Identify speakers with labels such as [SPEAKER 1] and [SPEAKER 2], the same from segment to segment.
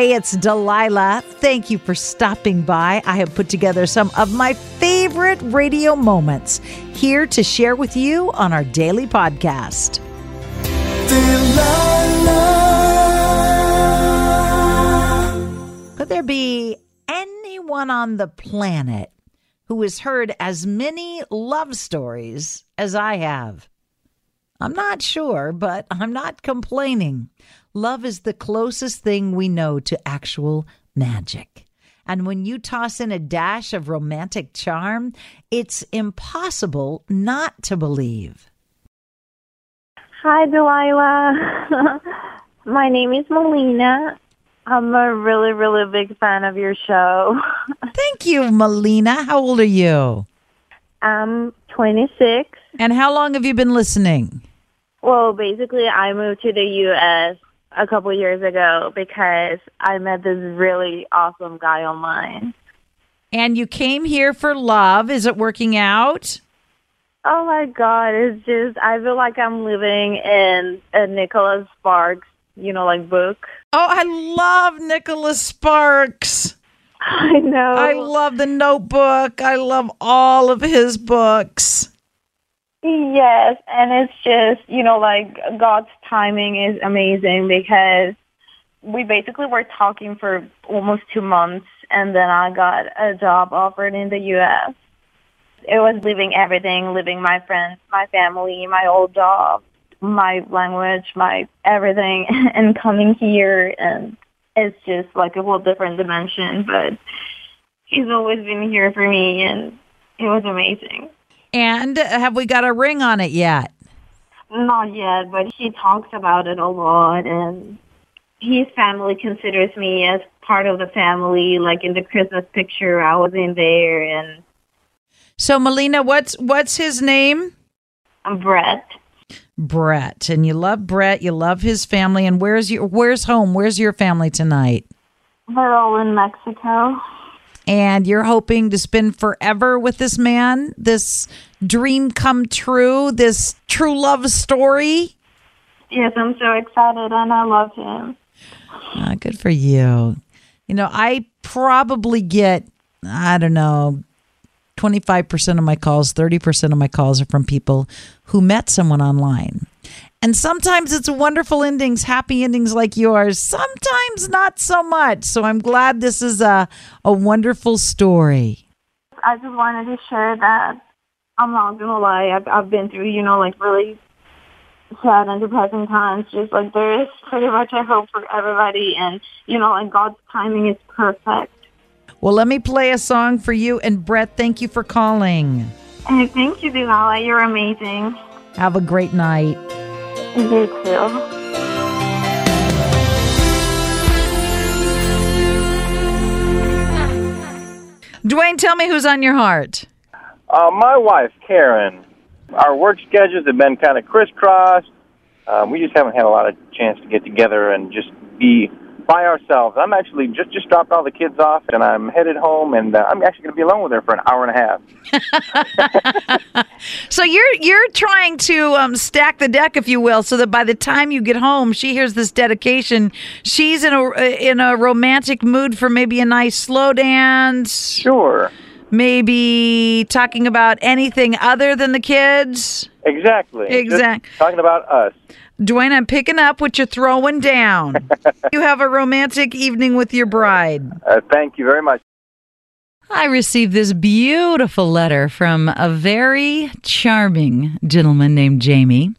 [SPEAKER 1] Hey, it's Delilah. Thank you for stopping by. I have put together some of my favorite radio moments here to share with you on our daily podcast. Could there be anyone on the planet who has heard as many love stories as I have? I'm not sure, but I'm not complaining. Love is the closest thing we know to actual magic. And when you toss in a dash of romantic charm, it's impossible not to believe.
[SPEAKER 2] Hi, Delilah. My name is Melina. I'm a really, really big fan of your show.
[SPEAKER 1] Thank you, Melina. How old are you?
[SPEAKER 2] I'm 26.
[SPEAKER 1] And how long have you been listening?
[SPEAKER 2] Well, basically, I moved to the U.S. a couple years ago because I met this really awesome guy online.
[SPEAKER 1] And you came here for love. Is it working out?
[SPEAKER 2] Oh my God, it's just, I feel like I'm living in a Nicholas Sparks, you know, like book.
[SPEAKER 1] Oh, I love Nicholas Sparks.
[SPEAKER 2] I know.
[SPEAKER 1] I love the notebook. I love all of his books.
[SPEAKER 2] Yes, and it's just, you know, like God's timing is amazing because we basically were talking for almost two months and then I got a job offered in the U.S. It was leaving everything, leaving my friends, my family, my old job, my language, my everything, and coming here and it's just like a whole different dimension, but he's always been here for me and it was amazing.
[SPEAKER 1] And have we got a ring on it yet?
[SPEAKER 2] Not yet, but he talks about it a lot, and his family considers me as part of the family. Like in the Christmas picture, I was in there, and
[SPEAKER 1] So, Melina, what's what's his name?
[SPEAKER 2] I'm Brett.
[SPEAKER 1] Brett. And you love Brett. You love his family. And where's your where's home? Where's your family tonight?
[SPEAKER 2] We're all in Mexico.
[SPEAKER 1] And you're hoping to spend forever with this man, this dream come true, this true love story.
[SPEAKER 2] Yes, I'm so excited, and I love him.
[SPEAKER 1] Ah, good for you. You know, I probably get, I don't know, 25% of my calls, 30% of my calls are from people who met someone online. And sometimes it's wonderful endings, happy endings like yours. Sometimes not so much. So I'm glad this is a, a wonderful story.
[SPEAKER 2] I just wanted to share that I'm not gonna lie. I've I've been through, you know, like really sad and depressing times. Just like there is pretty much a hope for everybody, and you know, like God's timing is perfect.
[SPEAKER 1] Well, let me play a song for you. And Brett, thank you for calling.
[SPEAKER 2] And thank you, Denala. You're amazing.
[SPEAKER 1] Have a great night.
[SPEAKER 2] You too.
[SPEAKER 1] Dwayne, tell me who's on your heart.
[SPEAKER 3] Uh, my wife, Karen, our work schedules have been kind of crisscrossed. Um, we just haven't had a lot of chance to get together and just be by ourselves. I'm actually just just dropped all the kids off, and I'm headed home, and uh, I'm actually going to be alone with her for an hour and a half.
[SPEAKER 1] So you're you're trying to um, stack the deck, if you will, so that by the time you get home, she hears this dedication. She's in a in a romantic mood for maybe a nice slow dance,
[SPEAKER 3] Sure,
[SPEAKER 1] maybe talking about anything other than the kids.
[SPEAKER 3] exactly. Just
[SPEAKER 1] Exact-
[SPEAKER 3] talking about us.
[SPEAKER 1] Dwayne, I'm picking up what you're throwing down. you have a romantic evening with your bride.
[SPEAKER 3] Uh, thank you very much.
[SPEAKER 4] I received this beautiful letter from a very charming gentleman named Jamie.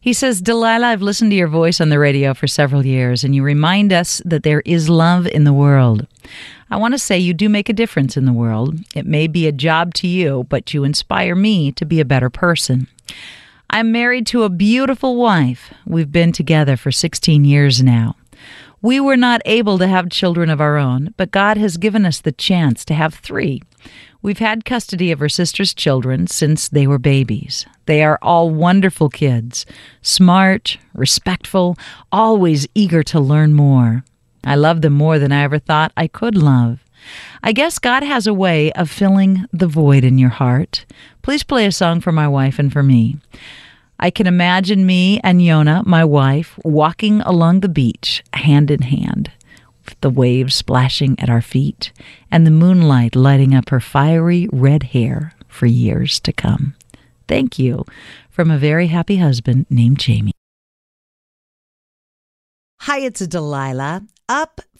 [SPEAKER 4] He says, Delilah, I've listened to your voice on the radio for several years, and you remind us that there is love in the world. I want to say you do make a difference in the world. It may be a job to you, but you inspire me to be a better person. I'm married to a beautiful wife. We've been together for 16 years now. We were not able to have children of our own, but God has given us the chance to have three. We've had custody of her sister's children since they were babies. They are all wonderful kids, smart, respectful, always eager to learn more. I love them more than I ever thought I could love. I guess God has a way of filling the void in your heart. Please play a song for my wife and for me. I can imagine me and Yona, my wife, walking along the beach, hand in hand. the waves splashing at our feet, and the moonlight lighting up her fiery red hair for years to come. Thank you from a very happy husband named Jamie.
[SPEAKER 1] Hi, it's Delilah. Up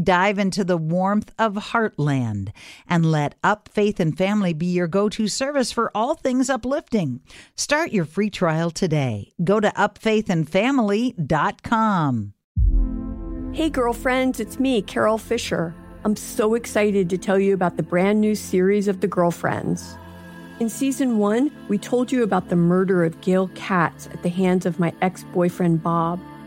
[SPEAKER 1] Dive into the warmth of Heartland and let Up Faith and Family be your go to service for all things uplifting. Start your free trial today. Go to upfaithandfamily.com.
[SPEAKER 5] Hey, girlfriends, it's me, Carol Fisher. I'm so excited to tell you about the brand new series of The Girlfriends. In season one, we told you about the murder of Gail Katz at the hands of my ex boyfriend, Bob.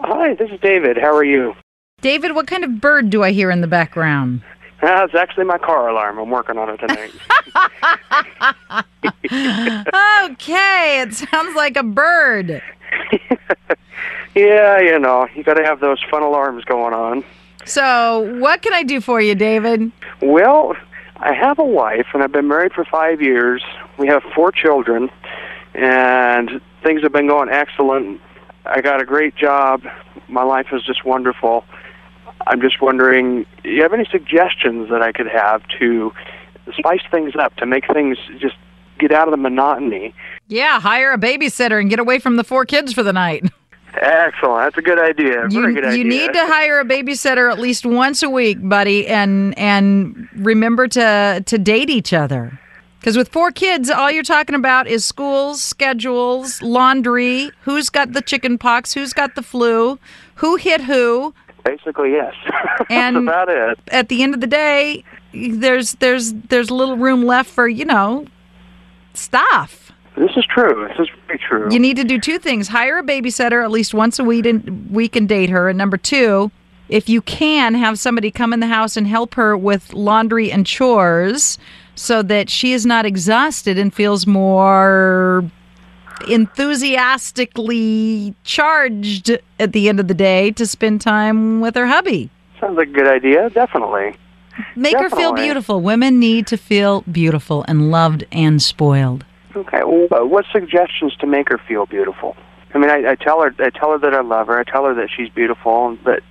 [SPEAKER 6] Hi, this is David. How are you?
[SPEAKER 4] David, what kind of bird do I hear in the background?
[SPEAKER 6] Uh, it's actually my car alarm. I'm working on it tonight.
[SPEAKER 4] okay, it sounds like a bird.
[SPEAKER 6] yeah, you know, you got to have those fun alarms going on.
[SPEAKER 4] So, what can I do for you, David?
[SPEAKER 6] Well, I have a wife, and I've been married for five years. We have four children, and things have been going excellent. I got a great job. My life is just wonderful. I'm just wondering, do you have any suggestions that I could have to spice things up, to make things just get out of the monotony?
[SPEAKER 4] Yeah, hire a babysitter and get away from the four kids for the night.
[SPEAKER 6] Excellent. That's a good idea.
[SPEAKER 4] You,
[SPEAKER 6] good idea.
[SPEAKER 4] you need to hire a babysitter at least once a week, buddy, and and remember to to date each other. Because with four kids, all you're talking about is schools, schedules, laundry, who's got the chicken pox, who's got the flu, who hit who.
[SPEAKER 6] Basically, yes.
[SPEAKER 4] And
[SPEAKER 6] That's about it.
[SPEAKER 4] At the end of the day, there's there's there's little room left for you know stuff.
[SPEAKER 6] This is true. This is very true.
[SPEAKER 4] You need to do two things: hire a babysitter at least once a week and week and date her. And number two, if you can, have somebody come in the house and help her with laundry and chores, so that she is not exhausted and feels more enthusiastically charged at the end of the day to spend time with her hubby.
[SPEAKER 6] Sounds like a good idea. Definitely.
[SPEAKER 4] Make her feel beautiful. Women need to feel beautiful and loved and spoiled.
[SPEAKER 6] Okay. Well, what suggestions to make her feel beautiful? I mean, I, I tell her, I tell her that I love her. I tell her that she's beautiful. But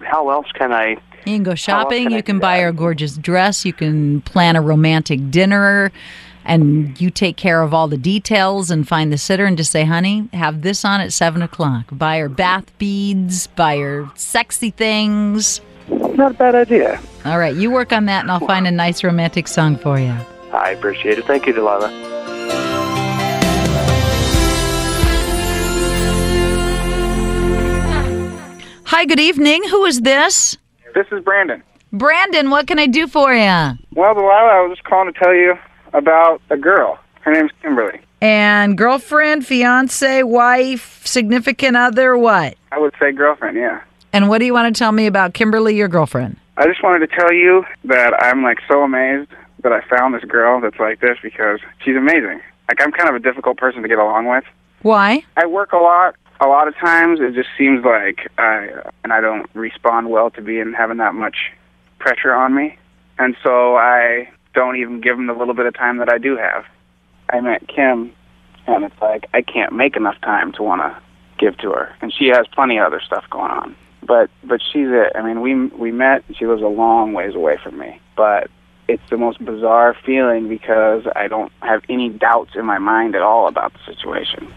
[SPEAKER 6] how else can I?
[SPEAKER 4] You can go shopping.
[SPEAKER 6] can
[SPEAKER 4] You can buy her a gorgeous dress. You can plan a romantic dinner, and you take care of all the details and find the sitter and just say, "Honey, have this on at seven o'clock." Buy her bath beads. Buy her sexy things.
[SPEAKER 6] Not a bad idea.
[SPEAKER 4] All right, you work on that, and I'll find a nice romantic song for you.
[SPEAKER 6] I appreciate it. Thank you, Delilah.
[SPEAKER 4] Hi, good evening. Who is this?
[SPEAKER 7] This is Brandon.
[SPEAKER 4] Brandon, what can I do for you?
[SPEAKER 7] Well, Delilah, I was just calling to tell you about a girl. Her name's Kimberly.
[SPEAKER 1] And girlfriend, fiance, wife, significant other, what?
[SPEAKER 7] I would say girlfriend, yeah.
[SPEAKER 1] And what do you want to tell me about Kimberly, your girlfriend?
[SPEAKER 7] I just wanted to tell you that I'm like so amazed that I found this girl that's like this because she's amazing. Like I'm kind of a difficult person to get along with.
[SPEAKER 1] Why?
[SPEAKER 7] I work a lot. A lot of times it just seems like I and I don't respond well to being having that much pressure on me. And so I don't even give them the little bit of time that I do have. I met Kim and it's like I can't make enough time to want to give to her. And she has plenty of other stuff going on. But but she's it. I mean, we we met. She lives a long ways away from me. But it's the most bizarre feeling because I don't have any doubts in my mind at all about the situation.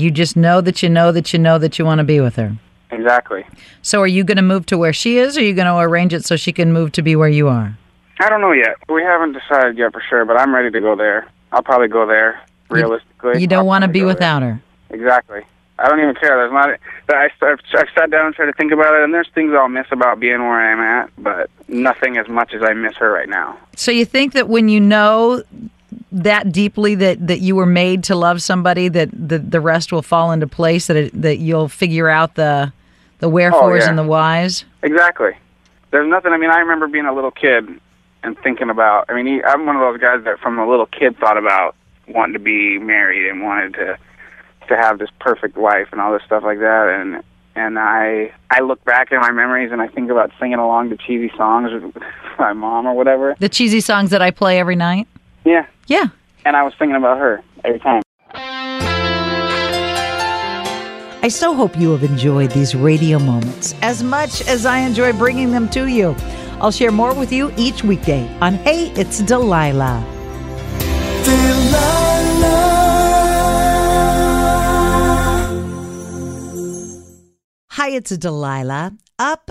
[SPEAKER 1] You just know that you know that you know that you want to be with her.
[SPEAKER 7] Exactly.
[SPEAKER 1] So are you going to move to where she is or are you going to arrange it so she can move to be where you are?
[SPEAKER 7] I don't know yet. We haven't decided yet for sure, but I'm ready to go there. I'll probably go there. Realistically,
[SPEAKER 1] You don't
[SPEAKER 7] I'll
[SPEAKER 1] want to be
[SPEAKER 7] go there.
[SPEAKER 1] without her.
[SPEAKER 7] Exactly. I don't even care. There's not. I, I've, I've sat down and tried to think about it, and there's things I'll miss about being where I'm at, but nothing as much as I miss her right now.
[SPEAKER 1] So you think that when you know that deeply that, that you were made to love somebody that the, the rest will fall into place that it, that you'll figure out the the oh, wherefores
[SPEAKER 7] yeah.
[SPEAKER 1] and the whys?
[SPEAKER 7] Exactly. There's nothing. I mean, I remember being a little kid and thinking about. I mean, he, I'm one of those guys that from a little kid thought about wanting to be married and wanted to to have this perfect wife and all this stuff like that. And and I I look back at my memories and I think about singing along to cheesy songs with my mom or whatever.
[SPEAKER 1] The cheesy songs that I play every night?
[SPEAKER 7] Yeah.
[SPEAKER 1] Yeah.
[SPEAKER 7] And I was thinking about her every time.
[SPEAKER 1] I so hope you have enjoyed these radio moments as much as I enjoy bringing them to you. I'll share more with you each weekday on Hey, It's Delilah. Delilah. Hi, it's Delilah. Up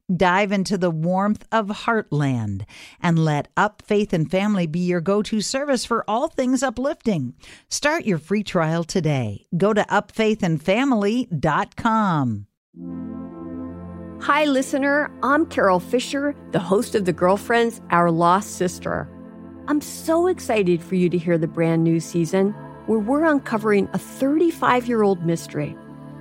[SPEAKER 1] Dive into the warmth of Heartland and let Up Faith and Family be your go to service for all things uplifting. Start your free trial today. Go to upfaithandfamily.com.
[SPEAKER 5] Hi, listener. I'm Carol Fisher, the host of The Girlfriends, Our Lost Sister. I'm so excited for you to hear the brand new season where we're uncovering a 35 year old mystery.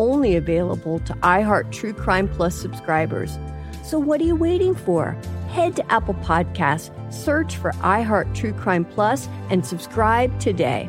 [SPEAKER 5] only available to iHeart True Crime Plus subscribers. So what are you waiting for? Head to Apple Podcasts, search for iHeart True Crime Plus, and subscribe today.